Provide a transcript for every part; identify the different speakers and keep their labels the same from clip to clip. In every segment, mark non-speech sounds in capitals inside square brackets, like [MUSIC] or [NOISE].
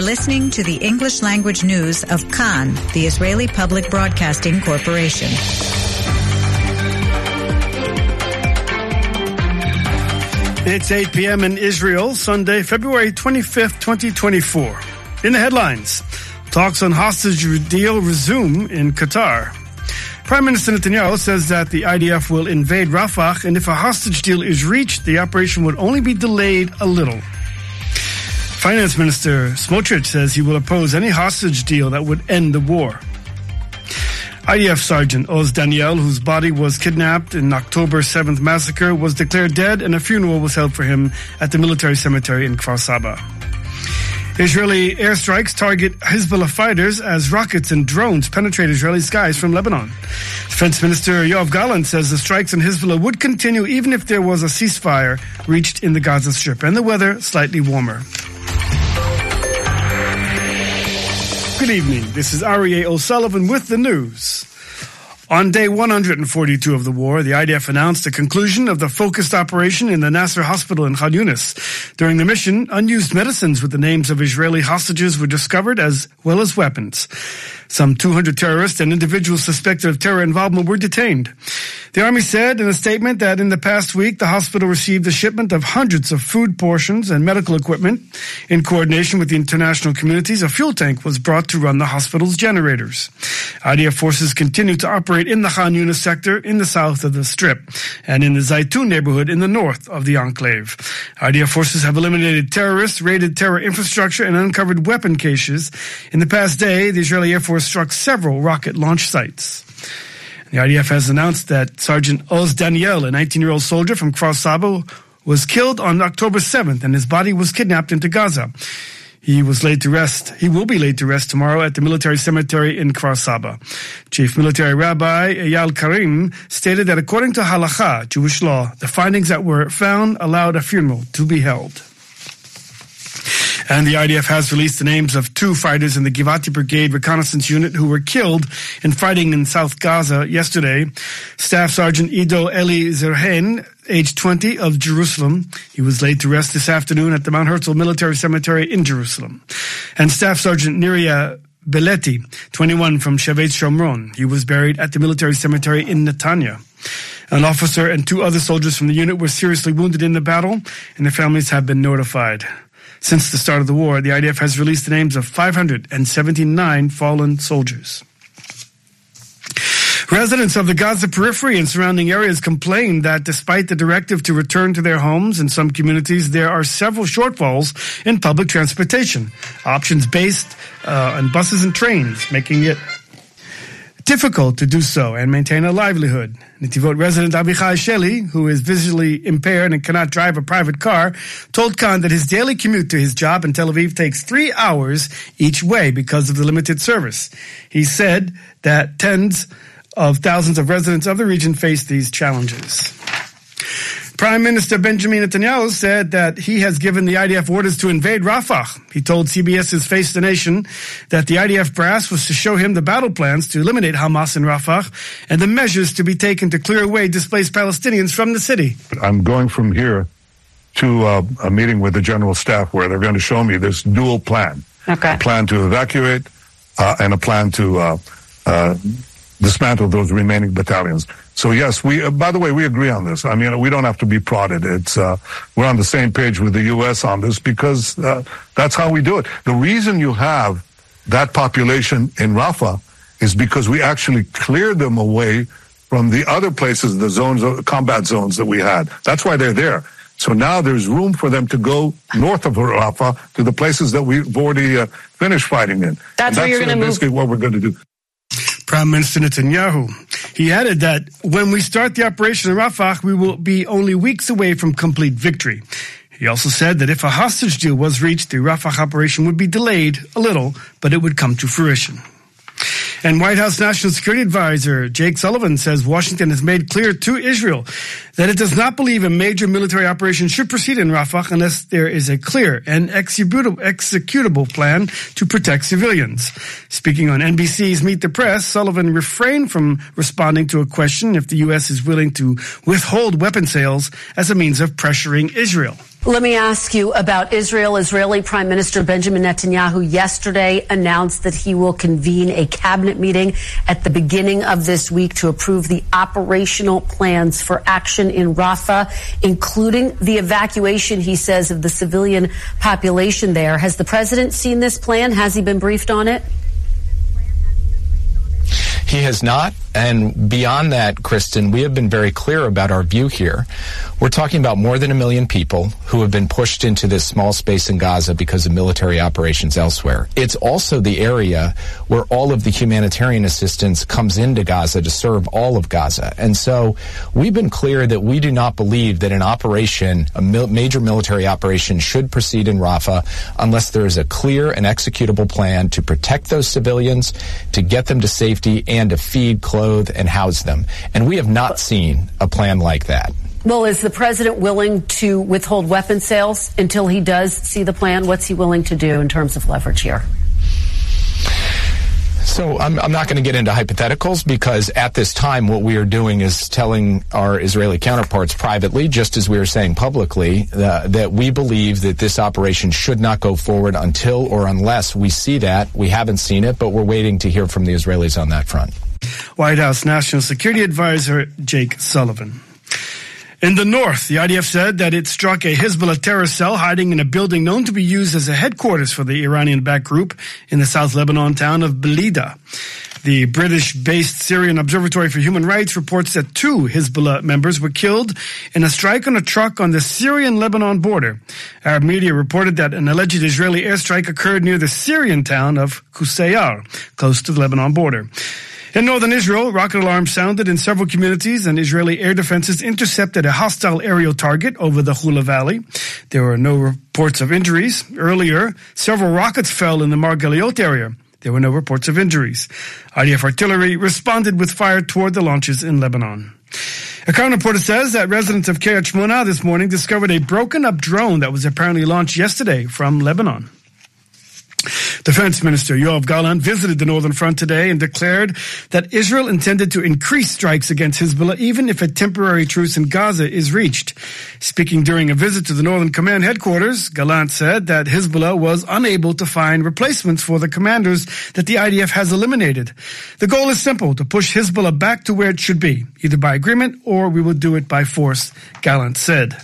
Speaker 1: are listening to the English language news of Kan, the Israeli Public Broadcasting Corporation.
Speaker 2: It's 8 p.m. in Israel, Sunday, February 25th, 2024. In the headlines, talks on hostage deal resume in Qatar. Prime Minister Netanyahu says that the IDF will invade Rafah, and if a hostage deal is reached, the operation would only be delayed a little. Finance Minister Smotrich says he will oppose any hostage deal that would end the war. IDF Sergeant Oz Daniel, whose body was kidnapped in October 7th massacre, was declared dead and a funeral was held for him at the military cemetery in Kfar Saba. Israeli airstrikes target Hezbollah fighters as rockets and drones penetrate Israeli skies from Lebanon. Defense Minister Yoav Gallant says the strikes on Hezbollah would continue even if there was a ceasefire reached in the Gaza Strip and the weather slightly warmer. Good evening. This is Aryeh O'Sullivan with the news. On day 142 of the war, the IDF announced the conclusion of the focused operation in the Nasser hospital in Khan Yunis. During the mission, unused medicines with the names of Israeli hostages were discovered as well as weapons. Some 200 terrorists and individuals suspected of terror involvement were detained. The army said in a statement that in the past week, the hospital received a shipment of hundreds of food portions and medical equipment. In coordination with the international communities, a fuel tank was brought to run the hospital's generators. IDF forces continue to operate in the Khan Yunis sector in the south of the Strip and in the Zaytun neighborhood in the north of the enclave. IDF forces have eliminated terrorists, raided terror infrastructure, and uncovered weapon caches. In the past day, the Israeli Air Force struck several rocket launch sites. The IDF has announced that Sergeant Oz Daniel, a 19-year-old soldier from Kfar Saba, was killed on October 7th and his body was kidnapped into Gaza. He was laid to rest. He will be laid to rest tomorrow at the military cemetery in Kfar Saba. Chief Military Rabbi Eyal Karim stated that according to halacha, Jewish law, the findings that were found allowed a funeral to be held. And the IDF has released the names of two fighters in the Givati Brigade reconnaissance unit who were killed in fighting in South Gaza yesterday. Staff Sergeant Ido Eli Zerhen, age 20 of Jerusalem. He was laid to rest this afternoon at the Mount Herzl Military Cemetery in Jerusalem. And Staff Sergeant Niria Belletti, 21 from Shavei Shomron. He was buried at the military cemetery in Netanya. An officer and two other soldiers from the unit were seriously wounded in the battle, and their families have been notified. Since the start of the war, the IDF has released the names of 579 fallen soldiers. Residents of the Gaza periphery and surrounding areas complain that despite the directive to return to their homes in some communities, there are several shortfalls in public transportation. Options based uh, on buses and trains, making it difficult to do so and maintain a livelihood. Netivot resident Abichai Sheli, who is visually impaired and cannot drive a private car, told Kan that his daily commute to his job in Tel Aviv takes three hours each way because of the limited service. He said that tens of thousands of residents of the region face these challenges. Prime Minister Benjamin Netanyahu said that he has given the IDF orders to invade Rafah. He told CBS's Face the Nation that the IDF brass was to show him the battle plans to eliminate Hamas in Rafah and the measures to be taken to clear away displaced Palestinians from the city.
Speaker 3: I'm going from here to uh, a meeting with the general staff where they're going to show me this dual plan.
Speaker 4: Okay.
Speaker 3: A plan to evacuate uh, and a plan to uh, uh dismantle those remaining battalions. So yes, we. Uh, by the way, we agree on this. I mean, we don't have to be prodded. It's uh, we're on the same page with the U.S. on this because uh, that's how we do it. The reason you have that population in Rafah is because we actually cleared them away from the other places, the zones, combat zones that we had. That's why they're there. So now there's room for them to go north of Rafah to the places that we've already uh, finished fighting in.
Speaker 4: That's, where you're going to move.
Speaker 3: Basically, what we're going to do.
Speaker 2: Prime Minister Netanyahu. He added that when we start the operation in Rafah, we will be only weeks away from complete victory. He also said that if a hostage deal was reached, the Rafah operation would be delayed a little, but it would come to fruition. And White House National Security Advisor Jake Sullivan says Washington has made clear to Israel that it does not believe a major military operation should proceed in Rafah unless there is a clear and executable plan to protect civilians. Speaking on NBC's Meet the Press, Sullivan refrained from responding to a question if the U.S. is willing to withhold weapon sales as a means of pressuring Israel.
Speaker 4: Let me ask you about Israel. Israeli Prime Minister Benjamin Netanyahu yesterday announced that he will convene a cabinet meeting at the beginning of this week to approve the operational plans for action in Rafah, including the evacuation, he says, of the civilian population there. Has the president seen this plan? Has he been briefed on it?
Speaker 5: He has not. And beyond that, Kristen, we have been very clear about our view here. We're talking about more than a million people who have been pushed into this small space in Gaza because of military operations elsewhere. It's also the area where all of the humanitarian assistance comes into Gaza to serve all of Gaza. And so we've been clear that we do not believe that an operation, a mil- major military operation should proceed in Rafah unless there is a clear and executable plan to protect those civilians, to get them to safety, and to feed, clothe, clothe, and house them. And we have not seen a plan like that.
Speaker 4: Well, is the president willing to withhold weapon sales until he does see the plan? What's he willing to do in terms of leverage here?
Speaker 5: So I'm, I'm not going to get into hypotheticals because at this time, what we are doing is telling our Israeli counterparts privately, just as we are saying publicly, uh, that we believe that this operation should not go forward until or unless we see that. We haven't seen it, but we're waiting to hear from the Israelis on that front.
Speaker 2: White House National Security Advisor Jake Sullivan. In the north, the IDF said that it struck a Hezbollah terror cell hiding in a building known to be used as a headquarters for the Iranian-backed group in the South Lebanon town of Belida. The British-based Syrian Observatory for Human Rights reports that two Hezbollah members were killed in a strike on a truck on the Syrian-Lebanon border. Arab media reported that an alleged Israeli airstrike occurred near the Syrian town of Qusayr, close to the Lebanon border. In northern Israel, rocket alarms sounded in several communities and Israeli air defenses intercepted a hostile aerial target over the Hula Valley. There were no reports of injuries. Earlier, several rockets fell in the Margaliot area. There were no reports of injuries. IDF artillery responded with fire toward the launches in Lebanon. A Crown reporter says that residents of Kiryat Shmona this morning discovered a broken up drone that was apparently launched yesterday from Lebanon. Defense Minister Yoav Gallant visited the Northern Front today and declared that Israel intended to increase strikes against Hezbollah even if a temporary truce in Gaza is reached. Speaking during a visit to the Northern Command headquarters, Gallant said that Hezbollah was unable to find replacements for the commanders that the IDF has eliminated. The goal is simple, to push Hezbollah back to where it should be, either by agreement or we will do it by force, Gallant said.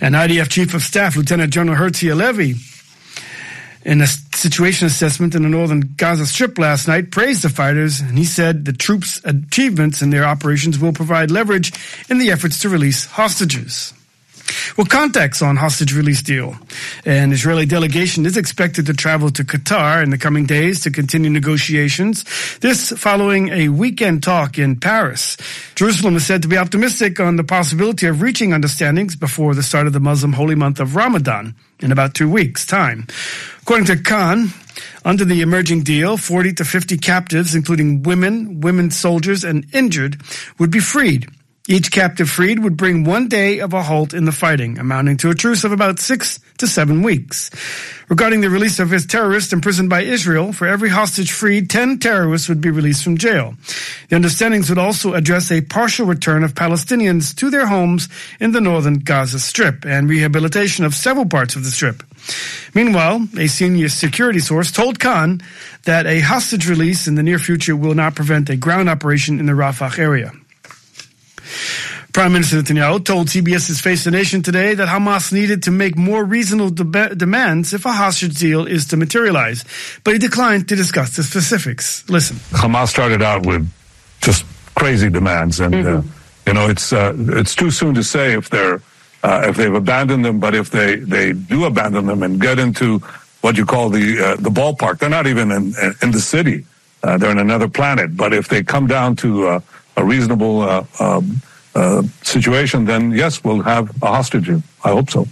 Speaker 2: And IDF Chief of Staff Lieutenant General Herzi Halevi in a situation assessment in the northern Gaza Strip last night praised the fighters, and he said the troops' achievements in their operations will provide leverage in the efforts to release hostages. Well, contacts on hostage release deal. An Israeli delegation is expected to travel to Qatar in the coming days to continue negotiations. This following a weekend talk in Paris. Jerusalem is said to be optimistic on the possibility of reaching understandings before the start of the Muslim holy month of Ramadan in about two weeks' time. According to Kan, under the emerging deal, 40 to 50 captives, including women, women soldiers, and injured, would be freed. Each captive freed would bring one day of a halt in the fighting, amounting to a truce of about six to seven weeks. Regarding the release of his terrorists imprisoned by Israel, for every hostage freed, 10 terrorists would be released from jail. The understandings would also address a partial return of Palestinians to their homes in the northern Gaza Strip and rehabilitation of several parts of the Strip. Meanwhile, a senior security source told Kan that a hostage release in the near future will not prevent a ground operation in the Rafah area. Prime Minister Netanyahu told CBS's Face the Nation today that Hamas needed to make more reasonable de- demands if a hostage deal is to materialize, but he declined to discuss the specifics. Listen.
Speaker 3: Hamas started out with just crazy demands, and uh, mm-hmm. uh, you know it's uh, it's too soon to say if they're uh, if they've abandoned them, but if they they do abandon them and get into what you call the uh, the ballpark, they're not even in in the city; uh, they're in another planet. But if they come down to a reasonable um, uh, situation, then yes, we'll have a hostage. I hope so.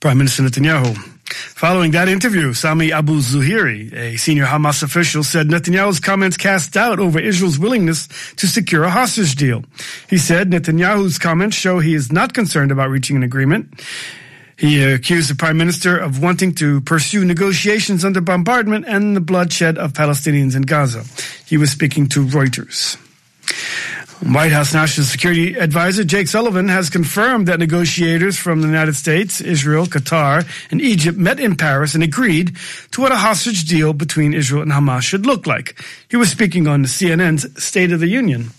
Speaker 2: Prime Minister Netanyahu. Following that interview, Sami Abu Zuhri, a senior Hamas official, said Netanyahu's comments cast doubt over Israel's willingness to secure a hostage deal. He said Netanyahu's comments show he is not concerned about reaching an agreement. He accused the prime minister of wanting to pursue negotiations under bombardment and the bloodshed of Palestinians in Gaza. He was speaking to Reuters. White House National Security Advisor Jake Sullivan has confirmed that negotiators from the United States, Israel, Qatar, and Egypt met in Paris and agreed to what a hostage deal between Israel and Hamas should look like. He was speaking on CNN's State of the Union.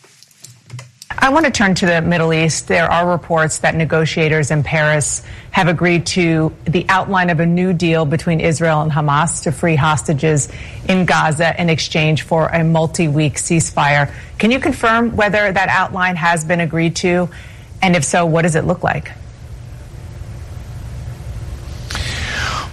Speaker 6: I want to turn to the Middle East. There are reports that negotiators in Paris have agreed to the outline of a new deal between Israel and Hamas to free hostages in Gaza in exchange for a multi week ceasefire. Can you confirm whether that outline has been agreed to? And if so, what does it look like?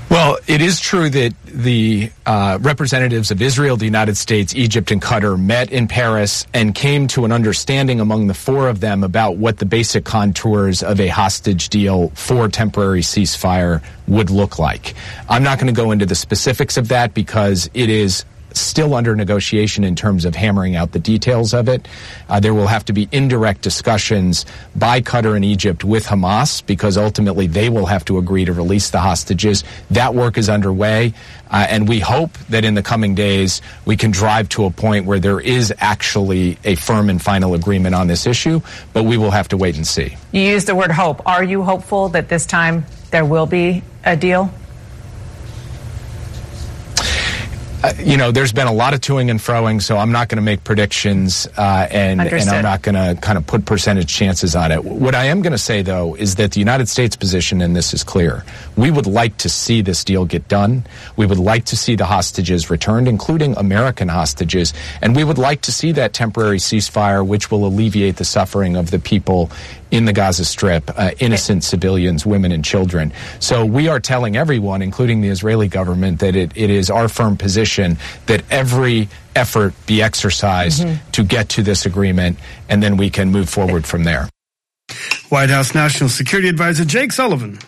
Speaker 5: Well, it is true that the uh, representatives of Israel, the United States, Egypt, and Qatar met in Paris and came to an understanding among the four of them about what the basic contours of a hostage deal for temporary ceasefire would look like. I'm not going to go into the specifics of that because it is still under negotiation in terms of hammering out the details of it. Uh, there will have to be indirect discussions by Qatar and Egypt with Hamas because ultimately they will have to agree to release the hostages. That work is underway. Uh, and we hope that in the coming days we can drive to a point where there is actually a firm and final agreement on this issue, but we will have to wait and see.
Speaker 6: You used the word hope. Are you hopeful that this time there will be a deal?
Speaker 5: Uh, you know, there's been a lot of toing and froing, so I'm not going to make predictions, uh, and, and I'm not going to kind of put percentage chances on it. What I am going to say, though, is that the United States position in this is clear. We would like to see this deal get done. We would like to see the hostages returned, including American hostages, and we would like to see that temporary ceasefire, which will alleviate the suffering of the people in the Gaza Strip, uh, innocent civilians, women and children. So we are telling everyone, including the Israeli government, that it, it is our firm position that every effort be exercised mm-hmm. to get to this agreement, and then we can move forward from there.
Speaker 2: White House National Security Advisor Jake Sullivan.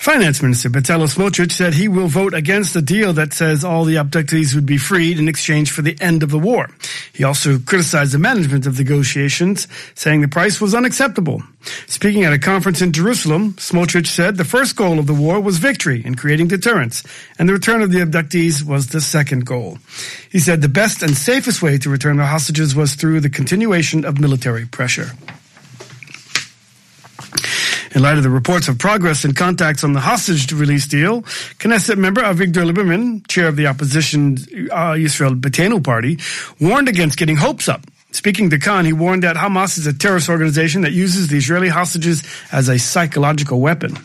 Speaker 2: Finance Minister Bezalel Smotrich said he will vote against the deal that says all the abductees would be freed in exchange for the end of the war. He also criticized the management of negotiations, saying the price was unacceptable. Speaking at a conference in Jerusalem, Smotrich said the first goal of the war was victory in creating deterrence, and the return of the abductees was the second goal. He said the best and safest way to return the hostages was through the continuation of military pressure. In light of the reports of progress and contacts on the hostage release deal, Knesset member Avigdor Lieberman, chair of the opposition uh, Israel Beitenu party, warned against getting hopes up Speaking to Kan, he warned that Hamas is a terrorist organization that uses the Israeli hostages as a psychological weapon.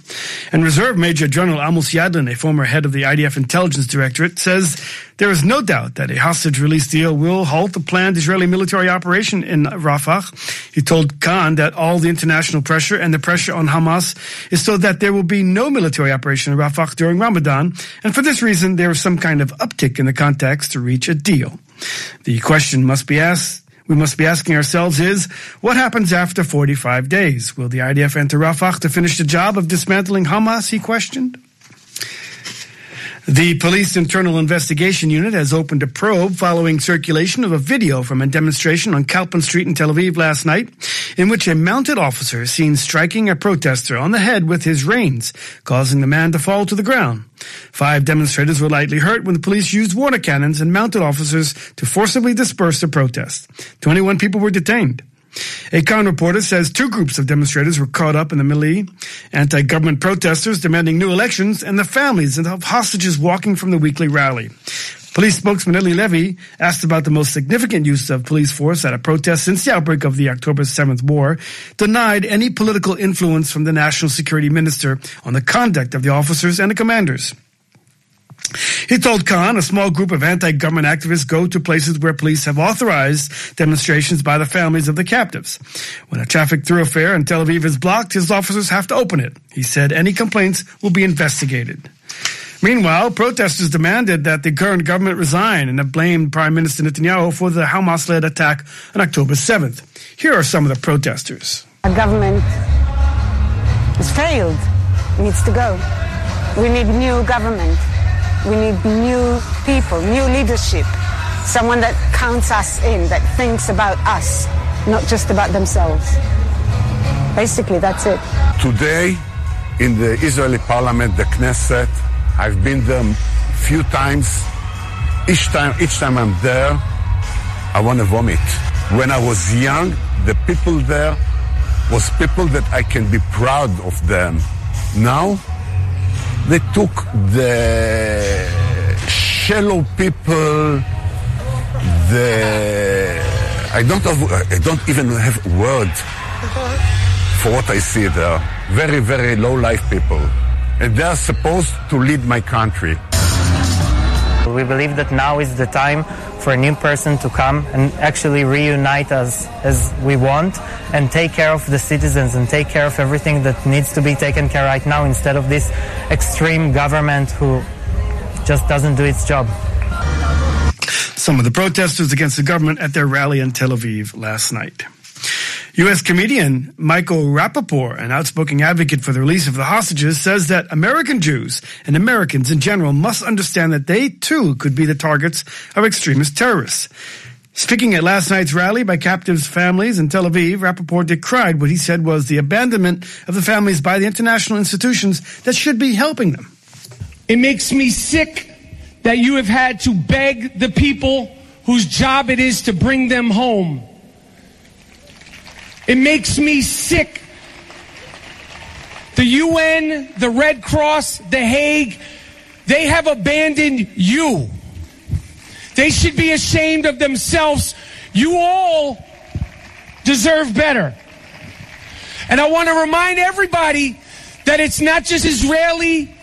Speaker 2: And Reserve Major General Amos Yadlin, a former head of the IDF Intelligence Directorate, says there is no doubt that a hostage release deal will halt the planned Israeli military operation in Rafah. He told Kan that all the international pressure and the pressure on Hamas is so that there will be no military operation in Rafah during Ramadan. And for this reason, there is some kind of uptick in the contacts to reach a deal. The question must be asked we must be asking ourselves is, what happens after 45 days? Will the IDF enter Rafah to finish the job of dismantling Hamas, he questioned? The Police Internal Investigation Unit has opened a probe following circulation of a video from a demonstration on Kaplan Street in Tel Aviv last night, in which a mounted officer is seen striking a protester on the head with his reins, causing the man to fall to the ground. Five demonstrators were lightly hurt when the police used water cannons and mounted officers to forcibly disperse the protest. 21 people were detained. A Kan reporter says two groups of demonstrators were caught up in the melee, anti-government protesters demanding new elections and the families of hostages walking from the weekly rally. Police spokesman Eli Levy asked about the most significant use of police force at a protest since the outbreak of the October 7th war, denied any political influence from the national security minister on the conduct of the officers and the commanders. He told Kan a small group of anti-government activists go to places where police have authorized demonstrations by the families of the captives. When a traffic thoroughfare in Tel Aviv is blocked, his officers have to open it. He said any complaints will be investigated. Meanwhile, protesters demanded that the current government resign and have blamed Prime Minister Netanyahu for the Hamas-led attack on October 7th. Here are some of the protesters.
Speaker 7: Our government has failed. It needs to go. We need new government. We need new people, new leadership, someone that counts us in, that thinks about us, not just about themselves. Basically, that's it.
Speaker 8: Today, in the Israeli parliament, the Knesset, I've been there a few times. Each time, each time I'm there, I want to vomit. when I was young, the people there was people that I can be proud of them. Now, they took the shallow people, the I don't have, I don't even have word for what I see there. Very, very low life people. And they are supposed to lead my country.
Speaker 9: We believe that now is the time for a new person to come and actually reunite us as we want and take care of the citizens and take care of everything that needs to be taken care of right now instead of this extreme government who just doesn't do its job.
Speaker 2: Some of the protesters against the government at their rally in Tel Aviv last night. U.S. comedian Michael Rapaport, an outspoken advocate for the release of the hostages, says that American Jews and Americans in general must understand that they too could be the targets of extremist terrorists. Speaking at last night's rally by captives' families in Tel Aviv, Rapaport decried what he said was the abandonment of the families by the international institutions that should be helping them.
Speaker 10: It makes me sick that you have had to beg the people whose job it is to bring them home it makes me sick. The UN, the Red Cross, The Hague, they have abandoned you. They should be ashamed of themselves. You all deserve better. And I want to remind everybody that it's not just Israeli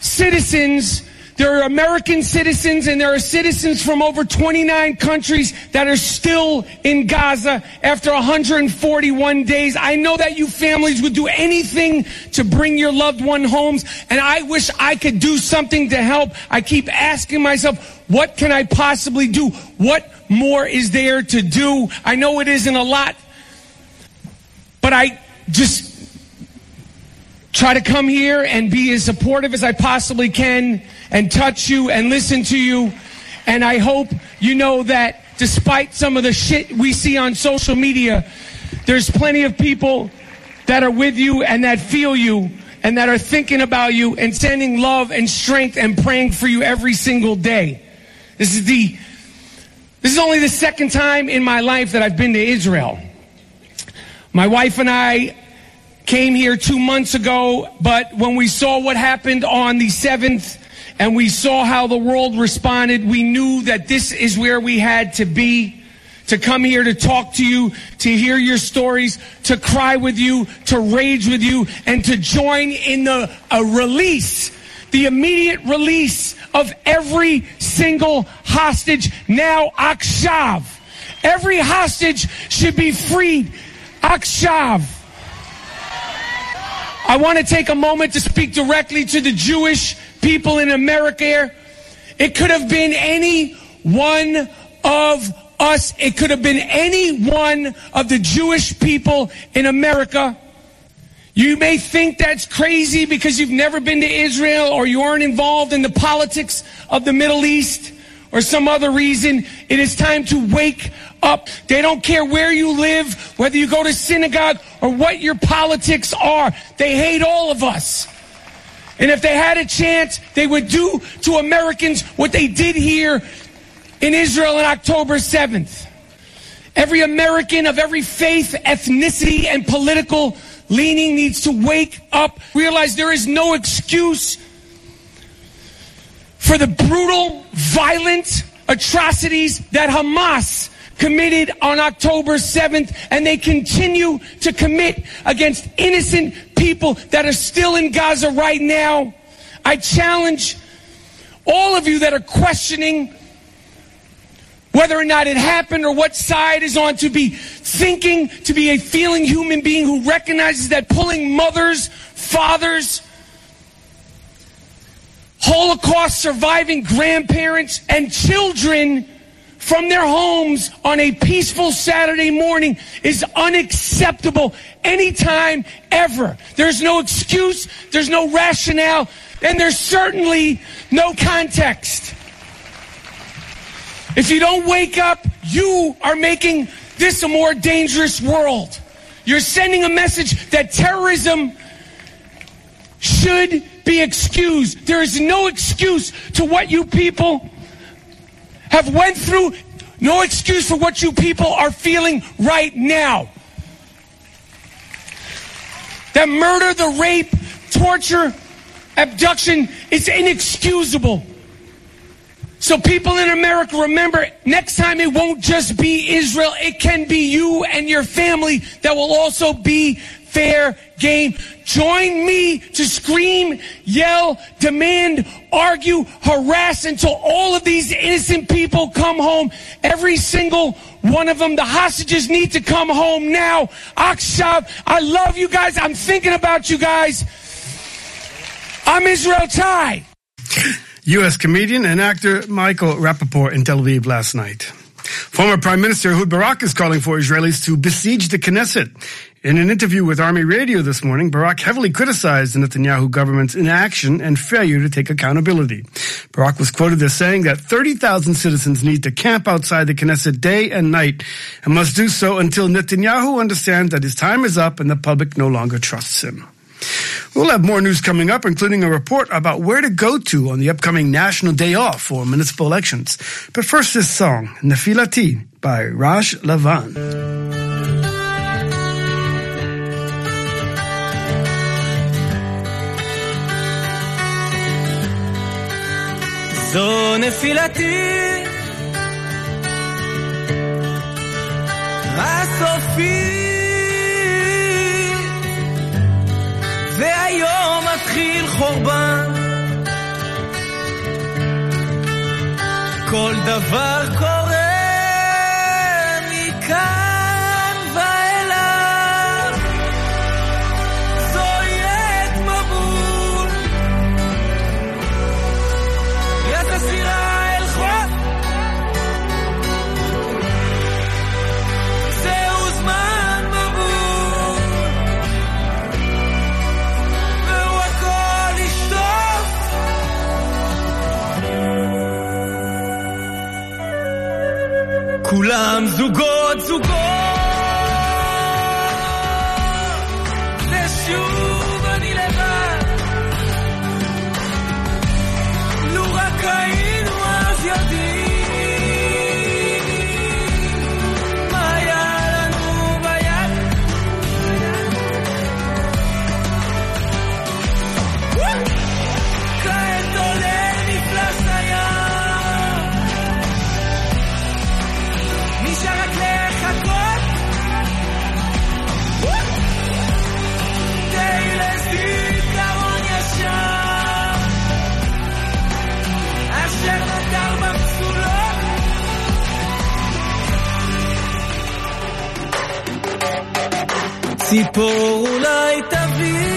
Speaker 10: citizens there are American citizens and there are citizens from over 29 countries that are still in Gaza after 141 days. I know that you families would do anything to bring your loved one homes and I wish I could do something to help. I keep asking myself, what can I possibly do? What more is there to do? I know it isn't a lot, but I just try to come here and be as supportive as I possibly can and touch you and listen to you. And I hope you know that despite some of the shit we see on social media, there's plenty of people that are with you and that feel you and that are thinking about you and sending love and strength and praying for you every single day. This is the this is only the second time in my life that I've been to Israel. My wife and I came here two months ago, but when we saw what happened on the 7th and we saw how the world responded, we knew that this is where we had to be. To come here to talk to you, to hear your stories, to cry with you, to rage with you, and to join in the release, the immediate release of every single hostage now akshav. Every hostage should be freed. Akshav. I want to take a moment to speak directly to the Jewish people in America. It could have been any one of us. It could have been any one of the Jewish people in America. You may think that's crazy because you've never been to Israel or you aren't involved in the politics of the Middle East or some other reason. It is time to wake up. They don't care where you live, whether you go to synagogue or what your politics are. They hate all of us. And if they had a chance, they would do to Americans what they did here in Israel on October 7th. Every American of every faith, ethnicity, and political leaning needs to wake up, realize there is no excuse for the brutal, violent atrocities that Hamas committed on October 7th, and they continue to commit against innocent people that are still in Gaza right now. I challenge all of you that are questioning whether or not it happened or what side is on to be thinking, to be a feeling human being who recognizes that pulling mothers, fathers, Holocaust surviving grandparents, and children from their homes on a peaceful Saturday morning is unacceptable anytime ever. There's no excuse, there's no rationale, and there's certainly no context. If you don't wake up, you are making this a more dangerous world. You're sending a message that terrorism should be excused. There is no excuse to what you people have went through No excuse for what you people are feeling right now. That murder, the rape, torture, abduction is inexcusable. So, people in America, remember, next time it won't just be Israel, it can be you and your family that will also be fair game. Join me to scream, yell, demand, argue, harass until all of these innocent people come home. Every single one of them. The hostages need to come home now. Akshav, I love you guys. I'm thinking about you guys. Am Yisrael Chai.
Speaker 2: U.S. comedian and actor Michael Rapaport in Tel Aviv last night. Former Prime Minister Ehud Barak is calling for Israelis to besiege the Knesset. In an interview with Army Radio this morning, Barak heavily criticized the Netanyahu government's inaction and failure to take accountability. Barak was quoted as saying that 30,000 citizens need to camp outside the Knesset day and night and must do so until Netanyahu understands that his time is up and the public no longer trusts him. We'll have more news coming up, including a report about where to go to on the upcoming national day off for municipal elections. But first, this song, Nefilati by Raj Lavan.
Speaker 11: זו נפילתי. הסופית והיום מתחיל חורבן. כל דבר קורה מכאן כולם זוגות זוגות ציפור אולי תביא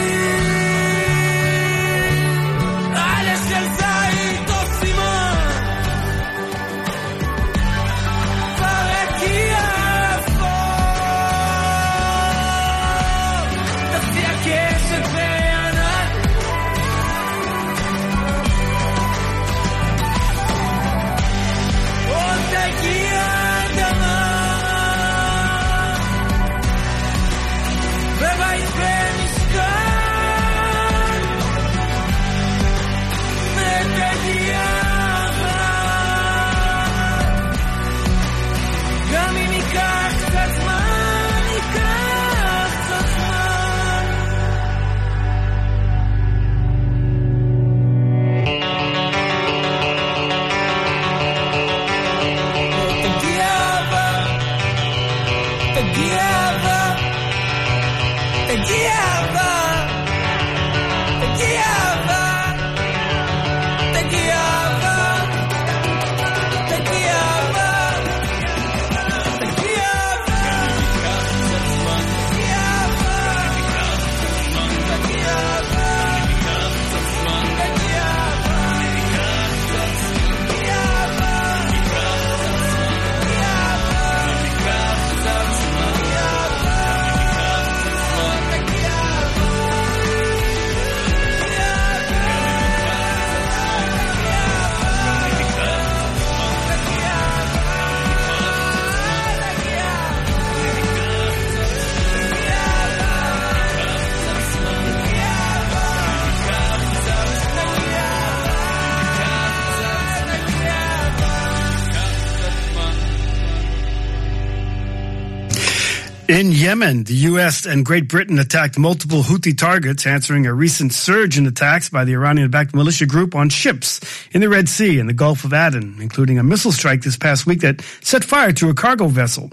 Speaker 2: Yemen, the U.S. and Great Britain attacked multiple Houthi targets, answering a recent surge in attacks by the Iranian-backed militia group on ships in the Red Sea and the Gulf of Aden, including a missile strike this past week that set fire to a cargo vessel.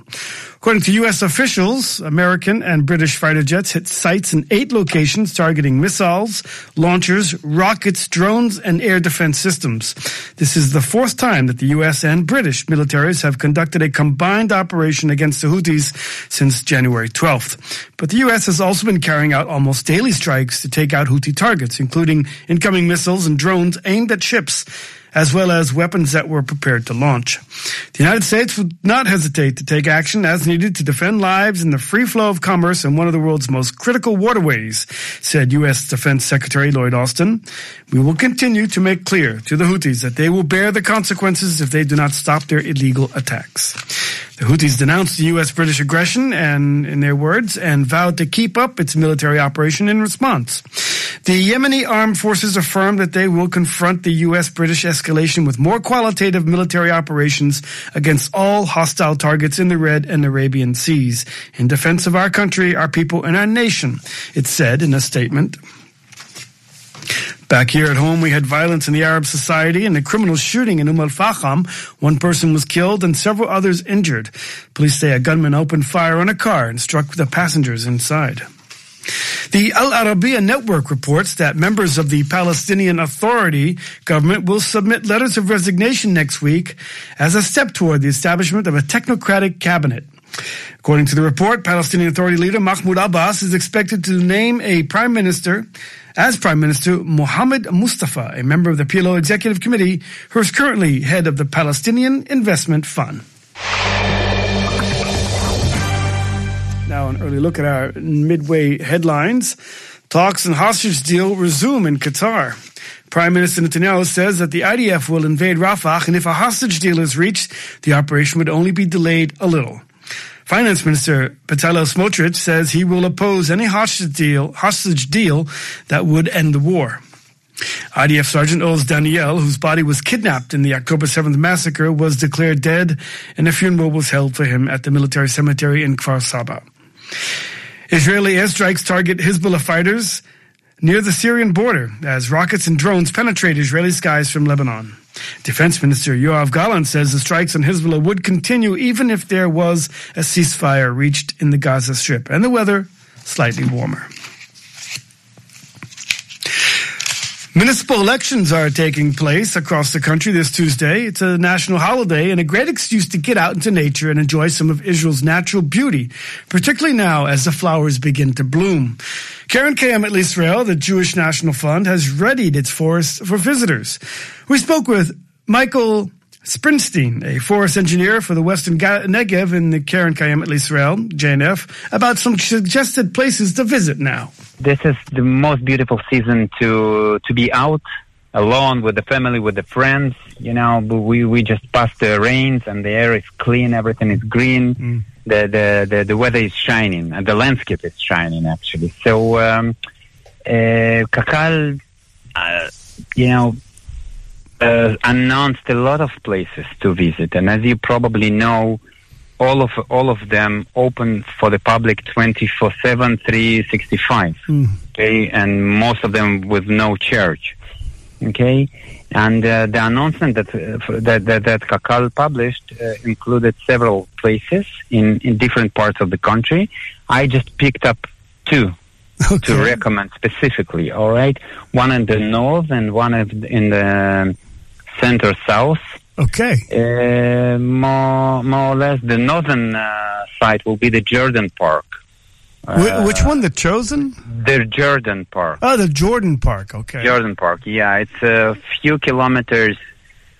Speaker 2: According to U.S. officials, American and British fighter jets hit sites in eight locations targeting missiles, launchers, rockets, drones, and air defense systems. This is the fourth time that the U.S. and British militaries have conducted a combined operation against the Houthis since January 12th. But the U.S. has also been carrying out almost daily strikes to take out Houthi targets, including incoming missiles and drones aimed at ships as well as weapons that were prepared to launch. The United States would not hesitate to take action as needed to defend lives and the free flow of commerce in one of the world's most critical waterways, said U.S. Defense Secretary Lloyd Austin. We will continue to make clear to the Houthis that they will bear the consequences if they do not stop their illegal attacks. The Houthis denounced the U.S. British aggression and, in their words, and vowed to keep up its military operation in response. The Yemeni armed forces affirmed that they will confront the U.S. British escalation with more qualitative military operations against all hostile targets in the Red and Arabian Seas in defense of our country, our people, and our nation, it said in a statement. Back here at home, we had violence in the Arab society and a criminal shooting in Umm al-Fahm. One person was killed and several others injured. Police say a gunman opened fire on a car and struck the passengers inside. The Al Arabiya network reports that members of the Palestinian Authority government will submit letters of resignation next week as a step toward the establishment of a technocratic cabinet. According to the report, Palestinian Authority leader Mahmoud Abbas is expected to name a prime minister as Prime Minister Mohammed Mustafa, a member of the PLO Executive Committee, who is currently head of the Palestinian Investment Fund. Now, an early look at our midway headlines. Talks and hostage deal resume in Qatar. Prime Minister Netanyahu says that the IDF will invade Rafah, and if a hostage deal is reached, the operation would only be delayed a little. Finance Minister Bezalel Smotrich says he will oppose any hostage deal, hostage deal that would end the war. IDF Sergeant Oz Daniel, whose body was kidnapped in the October 7th massacre, was declared dead, and a funeral was held for him at the military cemetery in Kfar Saba. Israeli airstrikes target Hezbollah fighters near the Syrian border as rockets and drones penetrate Israeli skies from Lebanon. Defense Minister Yoav Gallant says the strikes on Hezbollah would continue even if there was a ceasefire reached in the Gaza Strip and the weather slightly warmer. Municipal elections are taking place across the country this Tuesday. It's a national holiday and a great excuse to get out into nature and enjoy some of Israel's natural beauty, particularly now as the flowers begin to bloom. Keren Kayemet Israel, the Jewish National Fund, has readied its forests for visitors. We spoke with Michael Springsteen, a forest engineer for the Western Negev in the Keren Kayemet Israel, JNF, about some suggested places to visit now.
Speaker 12: This is the most beautiful season to to be out alone with the family, with the friends. You know, we we just passed the rains and the air is clean, everything is green. Mm. The, the, the the weather is shining and the landscape is shining actually. So um, uh, Kakal, uh, you know, uh, announced a lot of places to visit, and as you probably know, all of all of them open for the public 24/7 365
Speaker 2: Mm.
Speaker 12: okay and most of them with no charge okay and uh, the announcement that, uh, that that that Kakal published uh, included several places in in different parts of the country. I just picked up two to recommend specifically all right? One in the north and one in the center south
Speaker 2: Okay.
Speaker 12: uh, more, more or less, the northern uh, side will be the Jordan Park.
Speaker 2: Wh- which one? The Chosen?
Speaker 12: The Jordan Park.
Speaker 2: Oh, the Jordan Park. Okay.
Speaker 12: Jordan Park, yeah. It's a few kilometers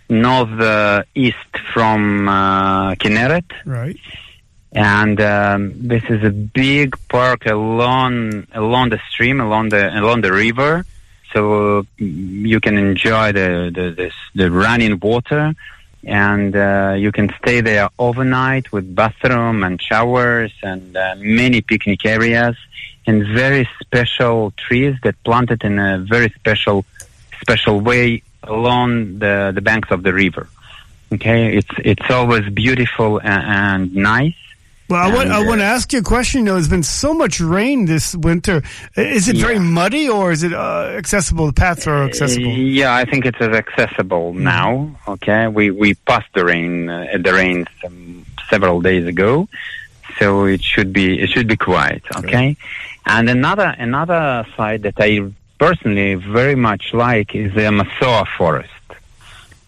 Speaker 12: northeast from uh, Kinneret.
Speaker 2: Right.
Speaker 12: And um, this is a big park along along the stream, along the along the river. So mm, you can enjoy the the, the, the running water, and uh, you can stay there overnight with bathroom and showers and uh, many picnic areas and very special trees that planted in a very special special way along the, the banks of the river. Okay, it's it's always beautiful and, and nice,
Speaker 2: Well, I want, I want to
Speaker 12: uh,
Speaker 2: ask you a question. You know, there's been so much rain this winter. Is it very muddy or is it uh, accessible? The paths are accessible.
Speaker 12: Yeah, I think it's accessible now. Okay, we we passed the rain uh, the rains um, several days ago, so it should be it should be quiet. Okay, and another another side that I personally very much like is the Masoa forest.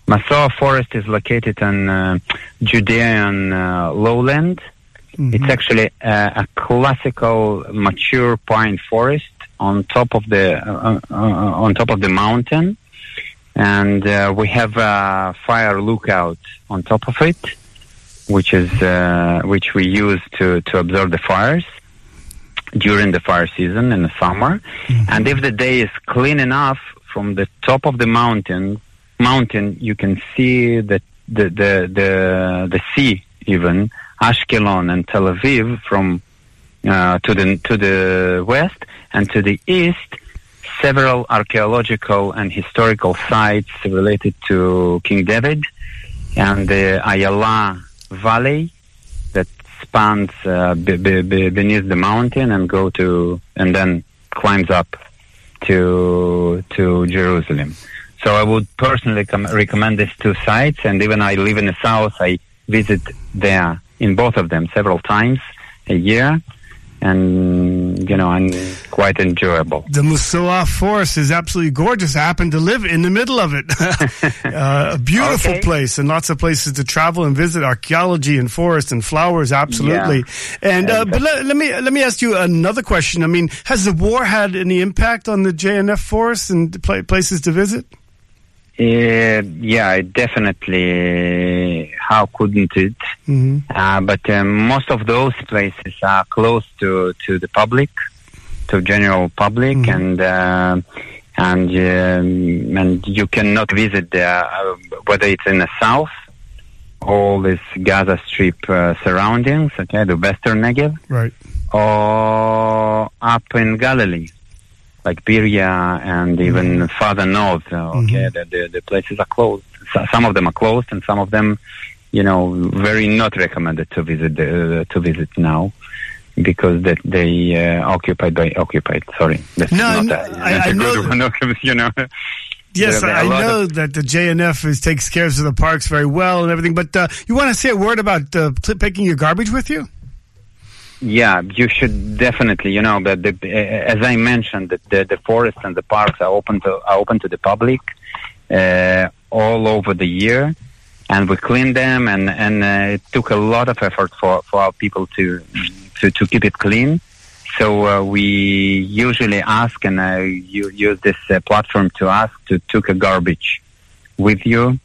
Speaker 12: Masoa forest is located on uh, Judean uh, lowland. It's actually a, a classical mature pine forest on top of the uh, uh, on top of the mountain, and uh, we have a fire lookout on top of it, which is uh, which we use to to observe the fires during the fire season in the summer. And if the day is clean enough from the top of the mountain, mountain you can see the the the the, the sea even Ashkelon and Tel Aviv from uh, to the to the west and to the east. Several archaeological and historical sites related to King David and the Ayala Valley that spans uh, b- b- b- beneath the mountain and go to and then climbs up to to Jerusalem. So I would personally com- recommend these two sites, and even I live in the south, I visit there in both of them several times a year, and you know, and quite enjoyable.
Speaker 2: The Masoa Forest is absolutely gorgeous. I happen to live in the middle of it. [LAUGHS] uh, a beautiful
Speaker 12: Okay.
Speaker 2: place and lots of places to travel and visit. Archaeology and forest and flowers, absolutely. And uh, but let, let me let me ask you another question. I mean, has the war had any impact on the JNF forest and places to visit?
Speaker 12: Uh, yeah, definitely. How couldn't it?
Speaker 2: Mm-hmm.
Speaker 12: Uh, but um, most of those places are close to, to the public, to general public, and uh, and um, and you cannot visit there, uh, whether it's in the south, all this Gaza Strip uh, surroundings, okay, the Western Negev,
Speaker 2: Right.
Speaker 12: or up in Galilee, like Biriya and even further north. uh, Okay, the, the the places are closed. So, some of them are closed, and some of them, you know, very not recommended to visit the, to visit now. Because that they uh, occupied by occupied. Sorry, that's
Speaker 2: No,
Speaker 12: not
Speaker 2: I-
Speaker 12: that's
Speaker 2: I
Speaker 12: a
Speaker 2: know
Speaker 12: one. [LAUGHS] You know.
Speaker 2: Yes, I,
Speaker 12: a
Speaker 2: I
Speaker 12: lot
Speaker 2: know
Speaker 12: of-
Speaker 2: that the JNF is, takes care of the parks very well and everything. But uh, you want to say a word about uh, taking your garbage with you?
Speaker 12: Yeah, you should definitely. You know, that the, as I mentioned, that the, the forests and the parks are open to are open to the public uh, all over the year, and we clean them, and and uh, it took a lot of effort for for our people to to to keep it clean. So uh, we usually ask, and uh, you use this uh, platform to ask to take a garbage with you,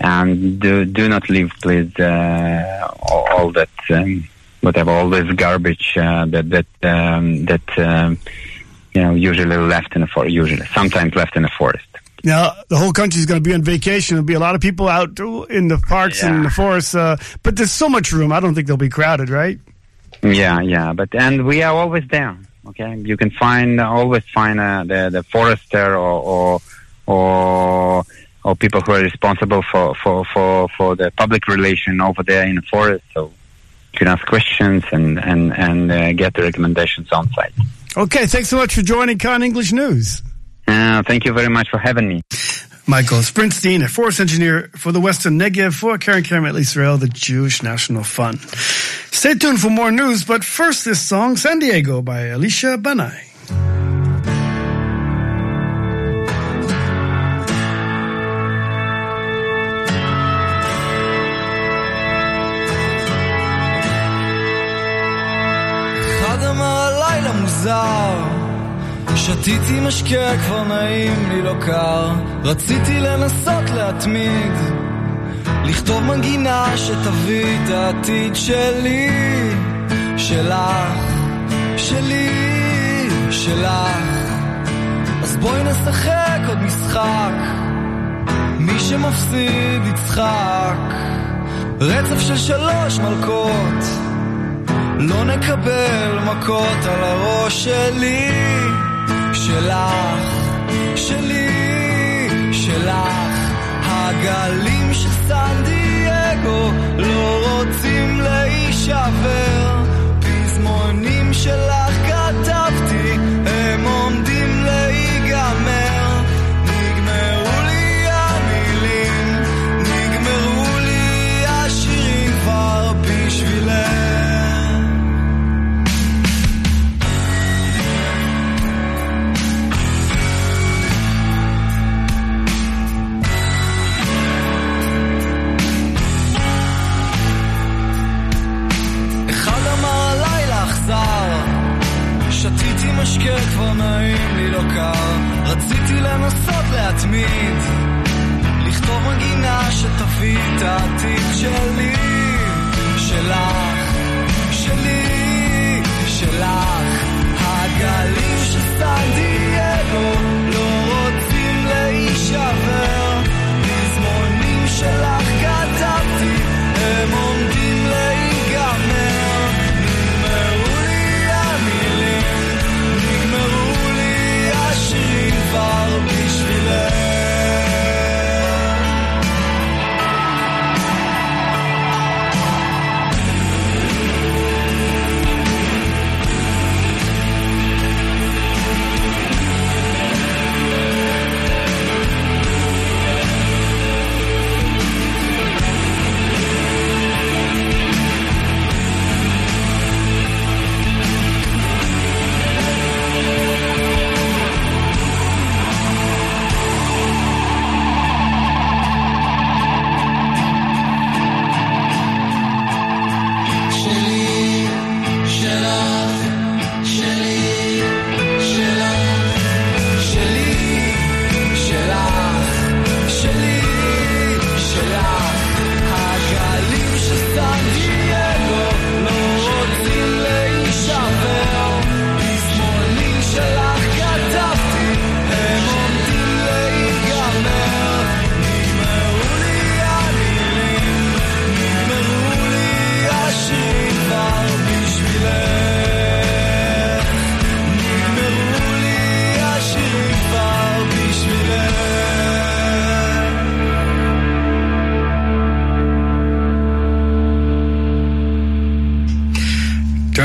Speaker 12: and do, do not leave, please, uh, all, all that, um, whatever, all this garbage uh, that that um, that um, you know usually left in the forest. Usually, sometimes left in the forest.
Speaker 2: Now, the whole country is going to be on vacation. There'll be a lot of people out in the parks and the forests, uh, but there's so much room. I don't think they'll be crowded, right?
Speaker 12: Yeah, yeah, but and we are always there. Okay, you can find always find uh, the the forester or or or or people who are responsible for for for for the public relation over there in the forest. So can ask questions and and and uh, get the recommendations on site.
Speaker 2: Okay, thanks so much for joining Kan English News.
Speaker 12: Uh, thank you very much for having me.
Speaker 2: Michael Sprinstein, a forest engineer for the Western Negev for Keren Kayemet Israel, the Jewish National Fund. Stay tuned for more news, but first this song, San Diego by Elisha Banai.
Speaker 13: מוזר. שתיתי משקה כבר נעים לי לא קר. רציתי לנסות להתמיד. לכתוב מנגינה שתביא את העתיד שלי. שלך שלי שלך. אז בואי נשחק עוד משחק. מי שמפסיד יצחק. רצף של שלוש מלכות לא נקבל מכות על הראש שלי, שלך, שלי, שלך. הגלים של סן דייגו לא רוצים להישבר, פזמונים שלך.
Speaker 11: לפעמים לי לא קר, רציתי לנסות להתמיד, לכתוב מגינה שתביא את העתיד שלי, שלך, שלי, שלך, הגלים של סן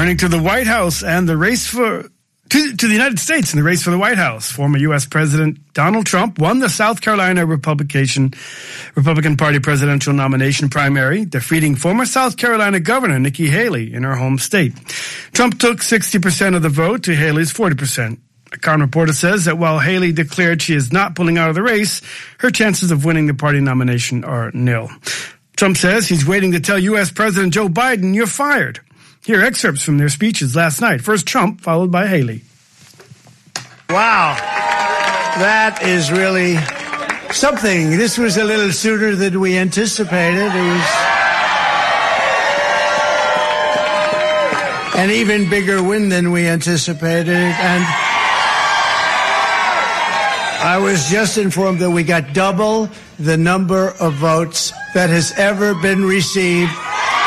Speaker 2: Turning to the White House and the race for to, to the United States in the race for the White House, former U.S. President Donald Trump won the South Carolina Republican Republican Party presidential nomination primary, defeating former South Carolina Governor Nikki Haley in her home state. Trump took 60% of the vote to Haley's 40%. A Kan reporter says that while Haley declared she is not pulling out of the race, her chances of winning the party nomination are nil. Trump says he's waiting to tell U.S. President Joe Biden, you're fired. Here are excerpts from their speeches last night. First Trump, followed by Haley.
Speaker 14: Wow. That is really something. This was a little sooner than we anticipated. It was an even bigger win than we anticipated. And I was just informed that we got double the number of votes that has ever been received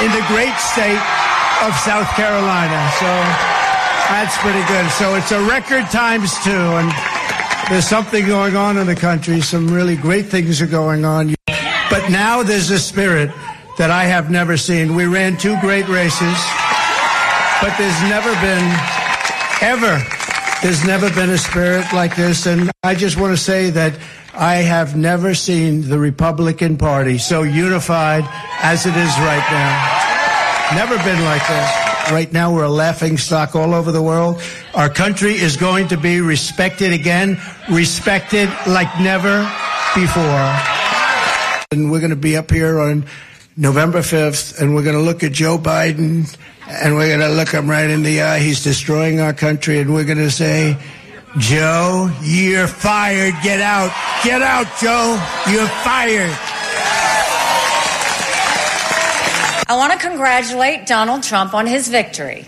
Speaker 14: in the great state of South Carolina. So that's pretty good. So it's a record times two, and there's something going on in the country. Some really great things are going on. But now there's a spirit that I have never seen. We ran two great races, but there's never been, ever, there's never been a spirit like this. And I just want to say that I have never seen the Republican Party so unified as it is right now. Never been like this. Right now, we're a laughing stock all over the world. Our country is going to be respected again, respected like never before. And we're going to be up here on November 5th, and we're going to look at Joe Biden, and we're going to look him right in the eye. He's destroying our country, and we're going to say, Joe, you're fired. Get out. Get out, Joe. You're fired.
Speaker 15: I want to congratulate Donald Trump on his victory.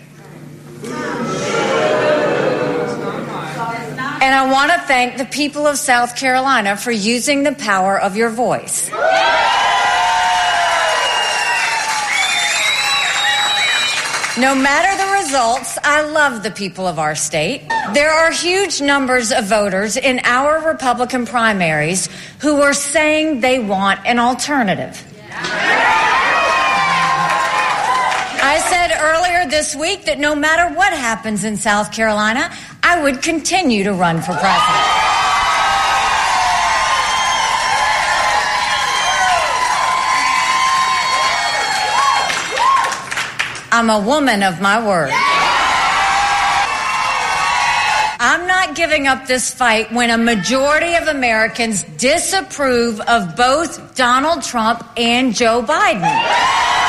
Speaker 15: And I want to thank the people of South Carolina for using the power of your voice. No matter the results, I love the people of our state. There are huge numbers of voters in our Republican primaries who are saying they want an alternative. I said earlier this week that no matter what happens in South Carolina, I would continue to run for president. I'm a woman of my word. I'm not giving up this fight when a majority of Americans disapprove of both Donald Trump and Joe Biden.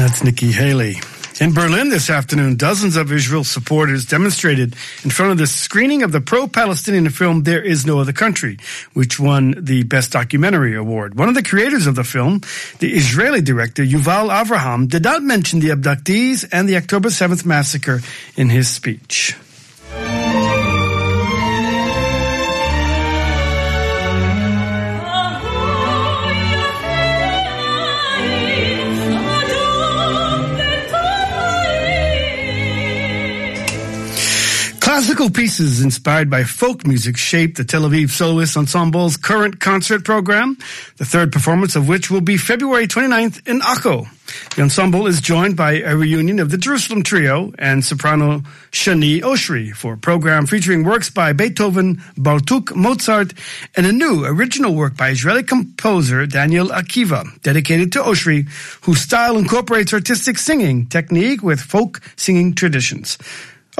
Speaker 2: That's Nikki Haley. In Berlin this afternoon, dozens of Israel supporters demonstrated in front of the screening of the pro-Palestinian film There Is No Other Country, which won the Best Documentary Award. One of the creators of the film, the Israeli director Yuval Avraham, did not mention the abductees and the October 7th massacre in his speech. Classical pieces inspired by folk music shape the Tel Aviv Soloist Ensemble's current concert program, the third performance of which will be February 29th in Akko. The ensemble is joined by a reunion of the Jerusalem Trio and soprano Shani Oshri for a program featuring works by Beethoven, Bartók, Mozart, and a new original work by Israeli composer Daniel Akiva, dedicated to Oshri, whose style incorporates artistic singing technique with folk singing traditions.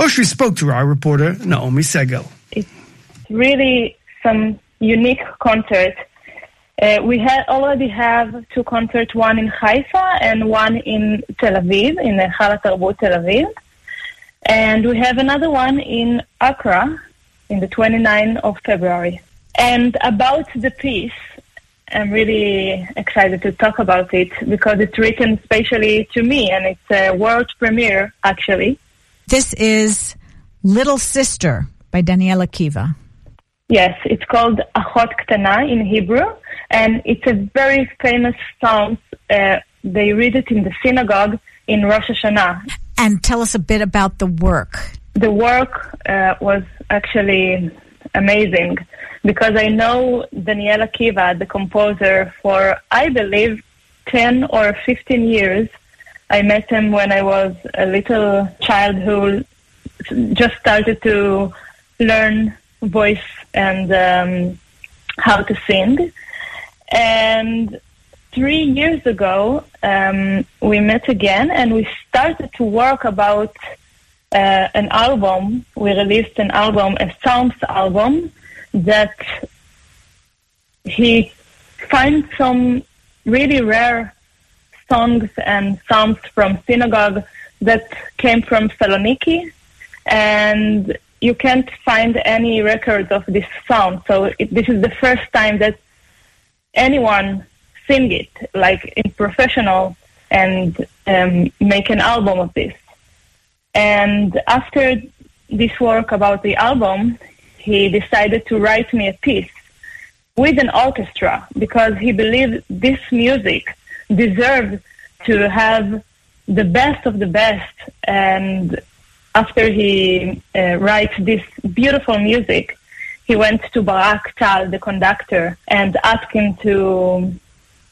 Speaker 2: Oshri spoke to our reporter, Naomi Segel.
Speaker 16: It's really some unique concert. Uh, we had already have two concerts, one in Haifa and one in Tel Aviv, in the Hala Tarbut Tel Aviv. And we have another one in Akko in the 29th of February. And about the piece, I'm really excited to talk about it because it's written specially to me and it's a world premiere actually.
Speaker 1: This is Little Sister by Daniel Akiva.
Speaker 16: Yes, it's called Achot Ktana in Hebrew, and it's a very famous song. Uh, they read it in the synagogue in Rosh Hashanah.
Speaker 1: And tell us a bit about the work.
Speaker 16: The work uh, was actually amazing because I know Daniel Akiva, the composer, for I believe 10 or 15 years. I met him when I was a little child who just started to learn voice and um, how to sing. And three years ago, um, we met again and we started to work about uh, an album. We released an album, a Psalms album, that he finds some really rare songs and psalms from synagogue that came from Saloniki, and you can't find any records of this psalm. So it, this is the first time that anyone sing it, like in professional, and um, make an album of this. And after this work about the album, he decided to write me a piece with an orchestra because he believed this music deserved to have the best of the best. And after he uh, writes this beautiful music, he went to Barak Tal, the conductor, and asked him to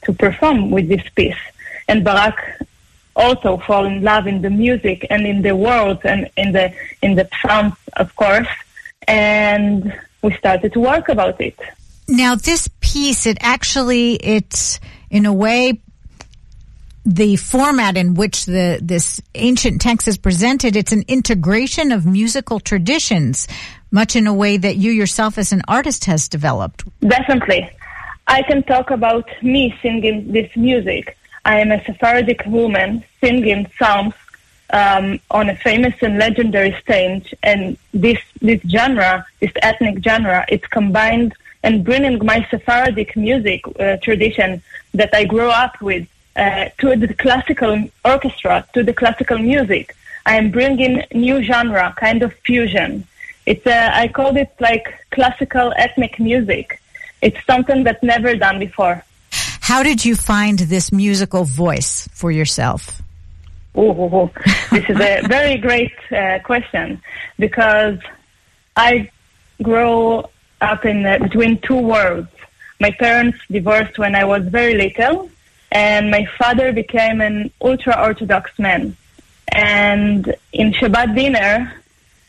Speaker 16: to perform with this piece. And Barak also fall in love in the music and in the words and in the in the sounds, of course. And we started to work about it.
Speaker 1: Now, this piece, it actually, it's in a way the format in which the this ancient text is presented. It's an integration of musical traditions, much in a way that you yourself, as an artist, has developed.
Speaker 16: Definitely. I can talk about me singing this music. I am a Sephardic woman singing psalms um, on a famous and legendary stage, and this this genre, this ethnic genre, it's combined and bringing my Sephardic music uh, tradition that I grew up with uh, to the classical orchestra, to the classical music. I am bringing new genre, kind of fusion. It's uh, I called it like classical ethnic music. It's something that's never done before.
Speaker 1: How did you find this musical voice for yourself?
Speaker 16: Ooh, this is a [LAUGHS] very great uh, question because I grew up in uh, between two worlds. My parents divorced when I was very little, and my father became an ultra Orthodox man. And in Shabbat dinner,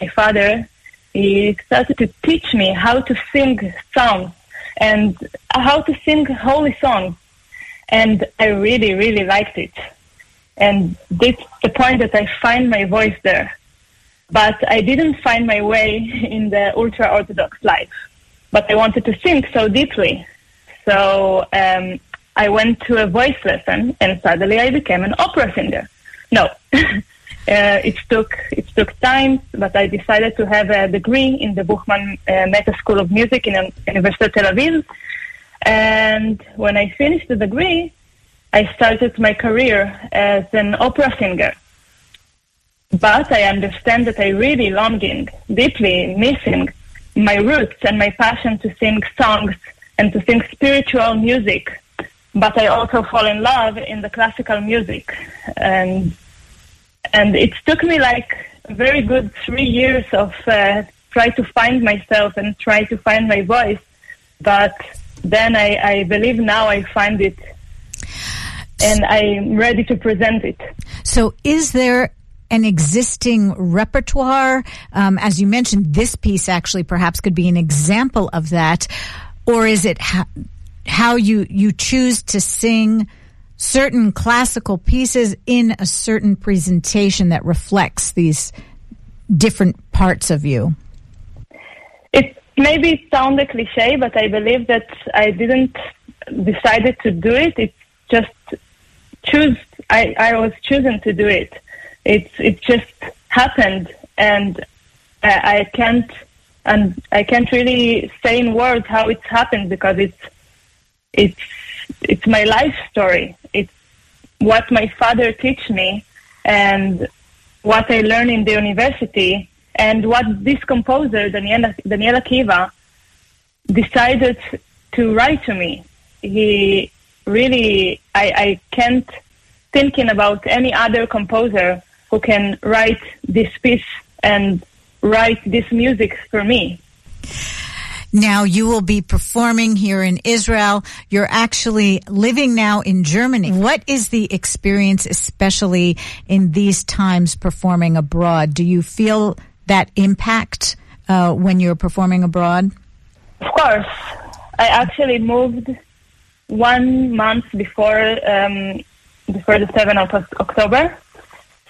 Speaker 16: my father he started to teach me how to sing songs and how to sing holy songs, and I really, really liked it. And this the point that I find my voice there. But I didn't find my way [LAUGHS] in the ultra Orthodox life. But I wanted to sing so deeply. So um, I went to a voice lesson and suddenly I became an opera singer. No. [LAUGHS] Uh, it took it took time, but I decided to have a degree in the Buchmann uh, Mehta School of Music in um, University of Tel Aviv. And when I finished the degree, I started my career as an opera singer. But I understand that I really longing, deeply missing my roots and my passion to sing songs and to sing spiritual music. But I also fall in love in the classical music. And and it took me like a very good three years of uh, try to find myself and try to find my voice. But then I, I believe now I find it and I'm ready to present it.
Speaker 1: So, is there an existing repertoire? Um, as you mentioned, this piece actually perhaps could be an example of that, or is it ha- how you you choose to sing certain classical pieces in a certain presentation that reflects these different parts of you?
Speaker 16: It maybe sound a cliche, but I believe that I didn't decided to do it. It's just choose. I, I was chosen to do it. It's it just happened, and I, I can't and I can't really say in words how it's happened because it's it's it's my life story. It's what my father teach me and what I learned in the university and what this composer, Daniela, Daniel Akiva, decided to write to me. He really, I, I can't thinking about any other composer who can write this piece and write this music for me.
Speaker 1: Now you will be performing here in Israel. You're actually living now in Germany. What is the experience, especially in these times performing abroad? Do you feel that impact uh, when you're performing abroad?
Speaker 16: Of course. I actually moved one month before um, before the 7th of October.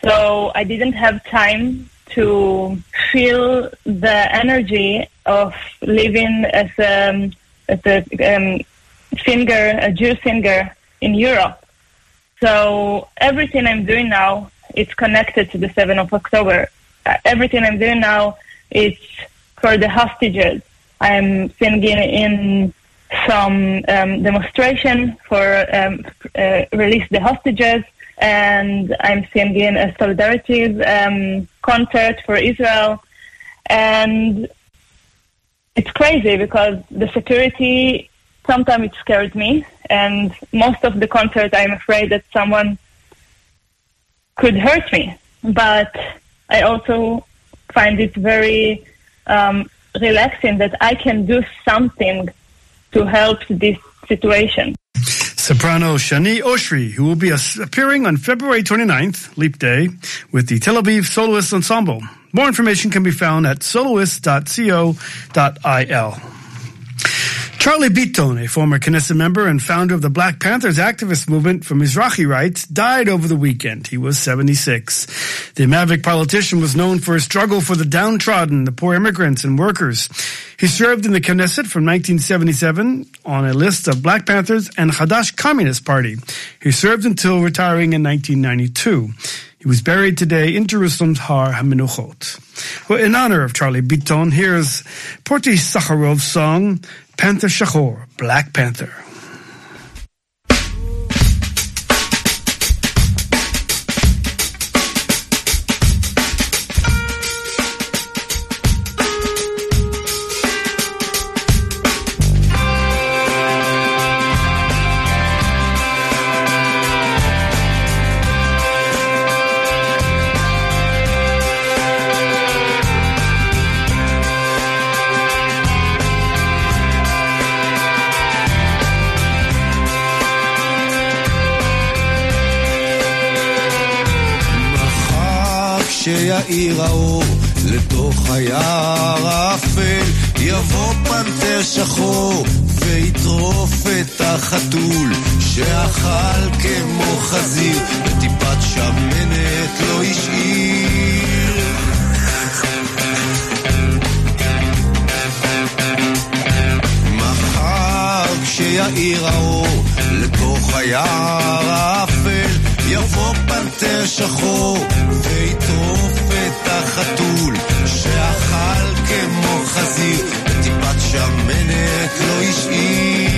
Speaker 16: So I didn't have time to feel the energy of living as a, as a um, singer, a Jew singer in Europe. So everything I'm doing now is connected to the 7th of October. Uh, everything I'm doing now is for the hostages. I'm singing in some um, demonstration for um, uh, release the hostages, and I'm singing a solidarity um, concert for Israel. And it's crazy because the security sometimes it scares me, and most of the concert I'm afraid that someone could hurt me. But I also find it very um, relaxing that I can do something to help this situation.
Speaker 2: Soprano Shani Oshri, who will be appearing on February 29th, Leap Day, with the Tel Aviv Soloist Ensemble. More information can be found at soloist.co.il. Charlie Biton, a former Knesset member and founder of the Black Panthers activist movement for Mizrahi rights, died over the weekend. He was 76. The Maverick politician was known for his struggle for the downtrodden, the poor immigrants and workers. He served in the Knesset from 1977 on a list of Black Panthers and Hadash Communist Party. He served until retiring in 1992. He was buried today in Jerusalem's Har HaMenuchot. Well, in honor of Charlie Biton, here's Porti Sakharov's song, Panther Shachor, Black Panther.
Speaker 13: היער האפל יבוא פנתר שחור ויטרוף את החתול שאכל כמו חזיר וטיפת שמנת לא השאיר. מחר כשיאיר האור לתוך היער האפל יבוא פנתר שחור ויטרוף החתול שאכל כמו חזיר. וטיפת שמנת לא השאיר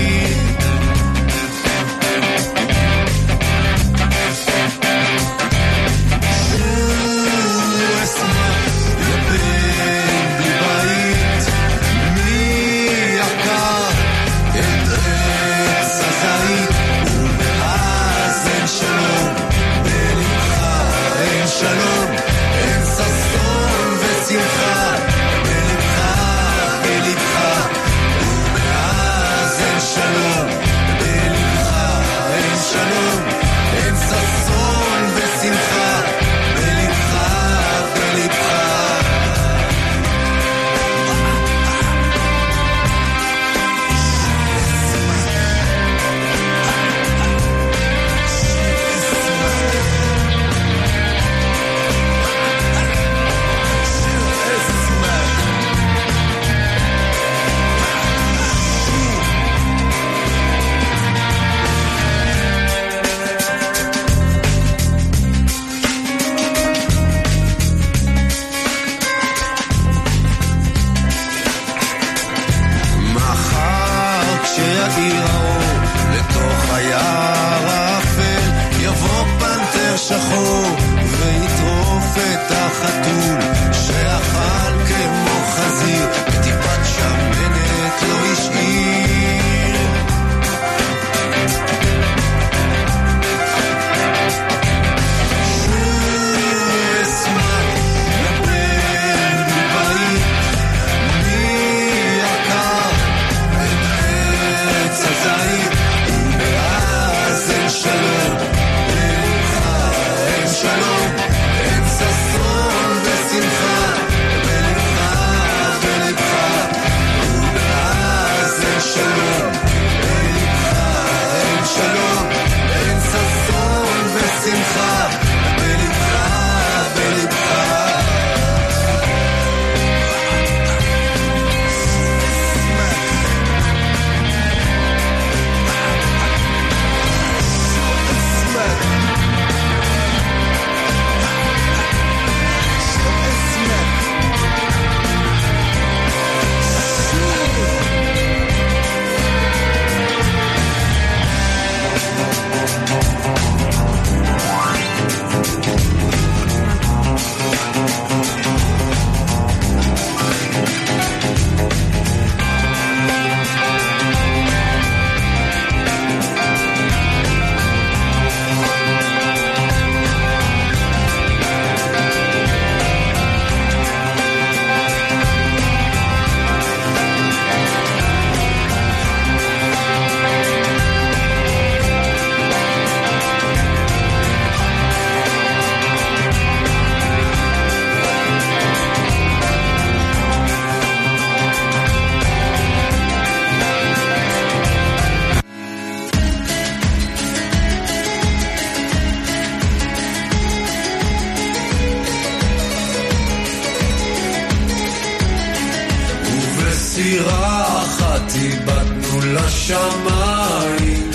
Speaker 13: ובסירה אחת איבדנו לשמיים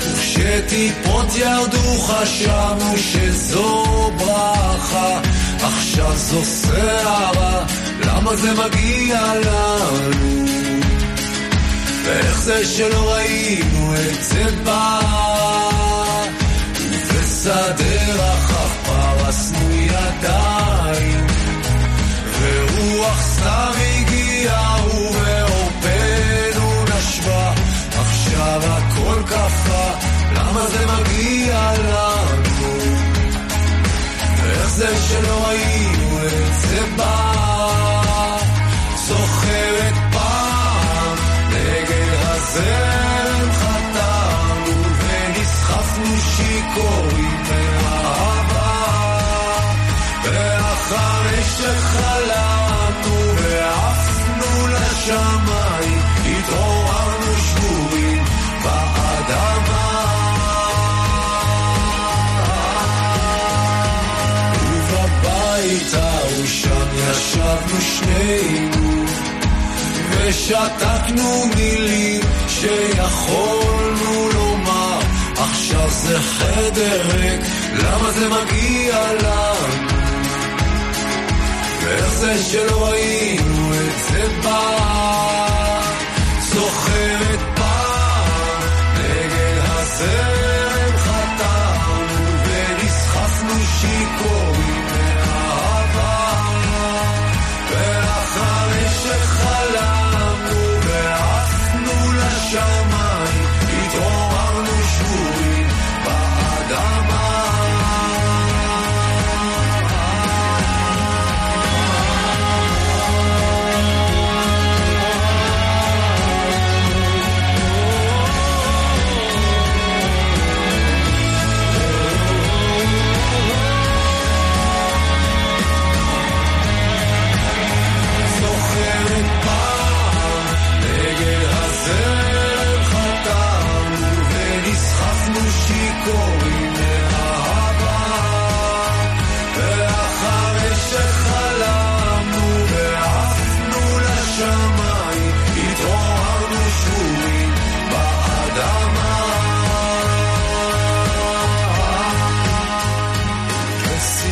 Speaker 13: וכשטיפות ירדו חשבנו שזו ברכה עכשיו זו סערה למה זה מגיע לנו? ואיך זה שלא ראינו את זה בא? ובשדה רחב פרסנו ידיים ורוח סתם למה זה מגיע לנו ואיך זה שלא ראינו את זה בא ושתקנו מילים שיכולנו לומר עכשיו זה חדר ריק, למה זה מגיע לנו? ואיך זה שלא ראינו את זה בא? זוכרת פעם נגד הזרם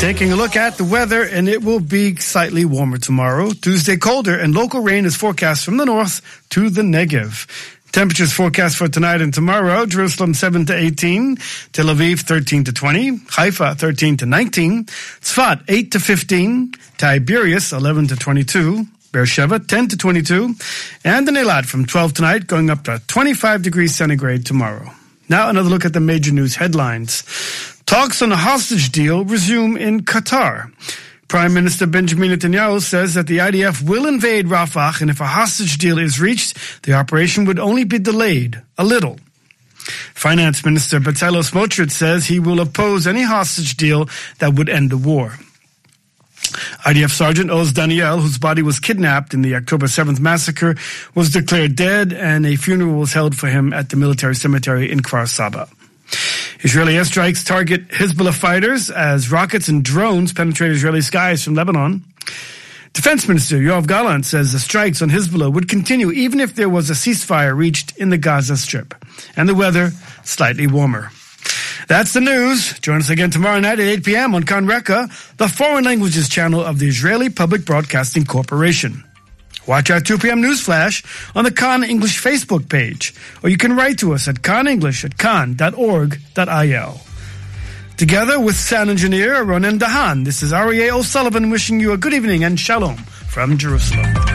Speaker 2: Taking a look at the weather, and it will be slightly warmer tomorrow. Tuesday colder, and local rain is forecast from the north to the Negev. Temperatures forecast for tonight and tomorrow: Jerusalem 7 to 18, Tel Aviv 13 to 20, Haifa 13 to 19, Tzfat 8 to 15, Tiberias 11 to 22. Beersheba 10 to 22, and the Eilat from 12 tonight going up to 25 degrees centigrade tomorrow. Now another look at the major news headlines. Talks on a hostage deal resume in Qatar. Prime Minister Benjamin Netanyahu says that the IDF will invade Rafah and if a hostage deal is reached, the operation would only be delayed a little. Finance Minister Bezalel Smotrich says he will oppose any hostage deal that would end the war. IDF Sergeant Oz Daniel, whose body was kidnapped in the October 7th massacre, was declared dead and a funeral was held for him at the military cemetery in Kfar Saba. Israeli airstrikes target Hezbollah fighters as rockets and drones penetrate Israeli skies from Lebanon. Defense Minister Yoav Gallant says the strikes on Hezbollah would continue even if there was a ceasefire reached in the Gaza Strip. And the weather, slightly warmer. That's the news. Join us again tomorrow night at 8 p.m. on Kan Reka, the foreign languages channel of the Israeli Public Broadcasting Corporation. Watch our 2 p.m. news flash on the Kan English Facebook page, or you can write to us at kanenglish at kan.org.il. Together with sound engineer Ronen Dahan, this is Aryeh O'Sullivan wishing you a good evening and shalom from Jerusalem.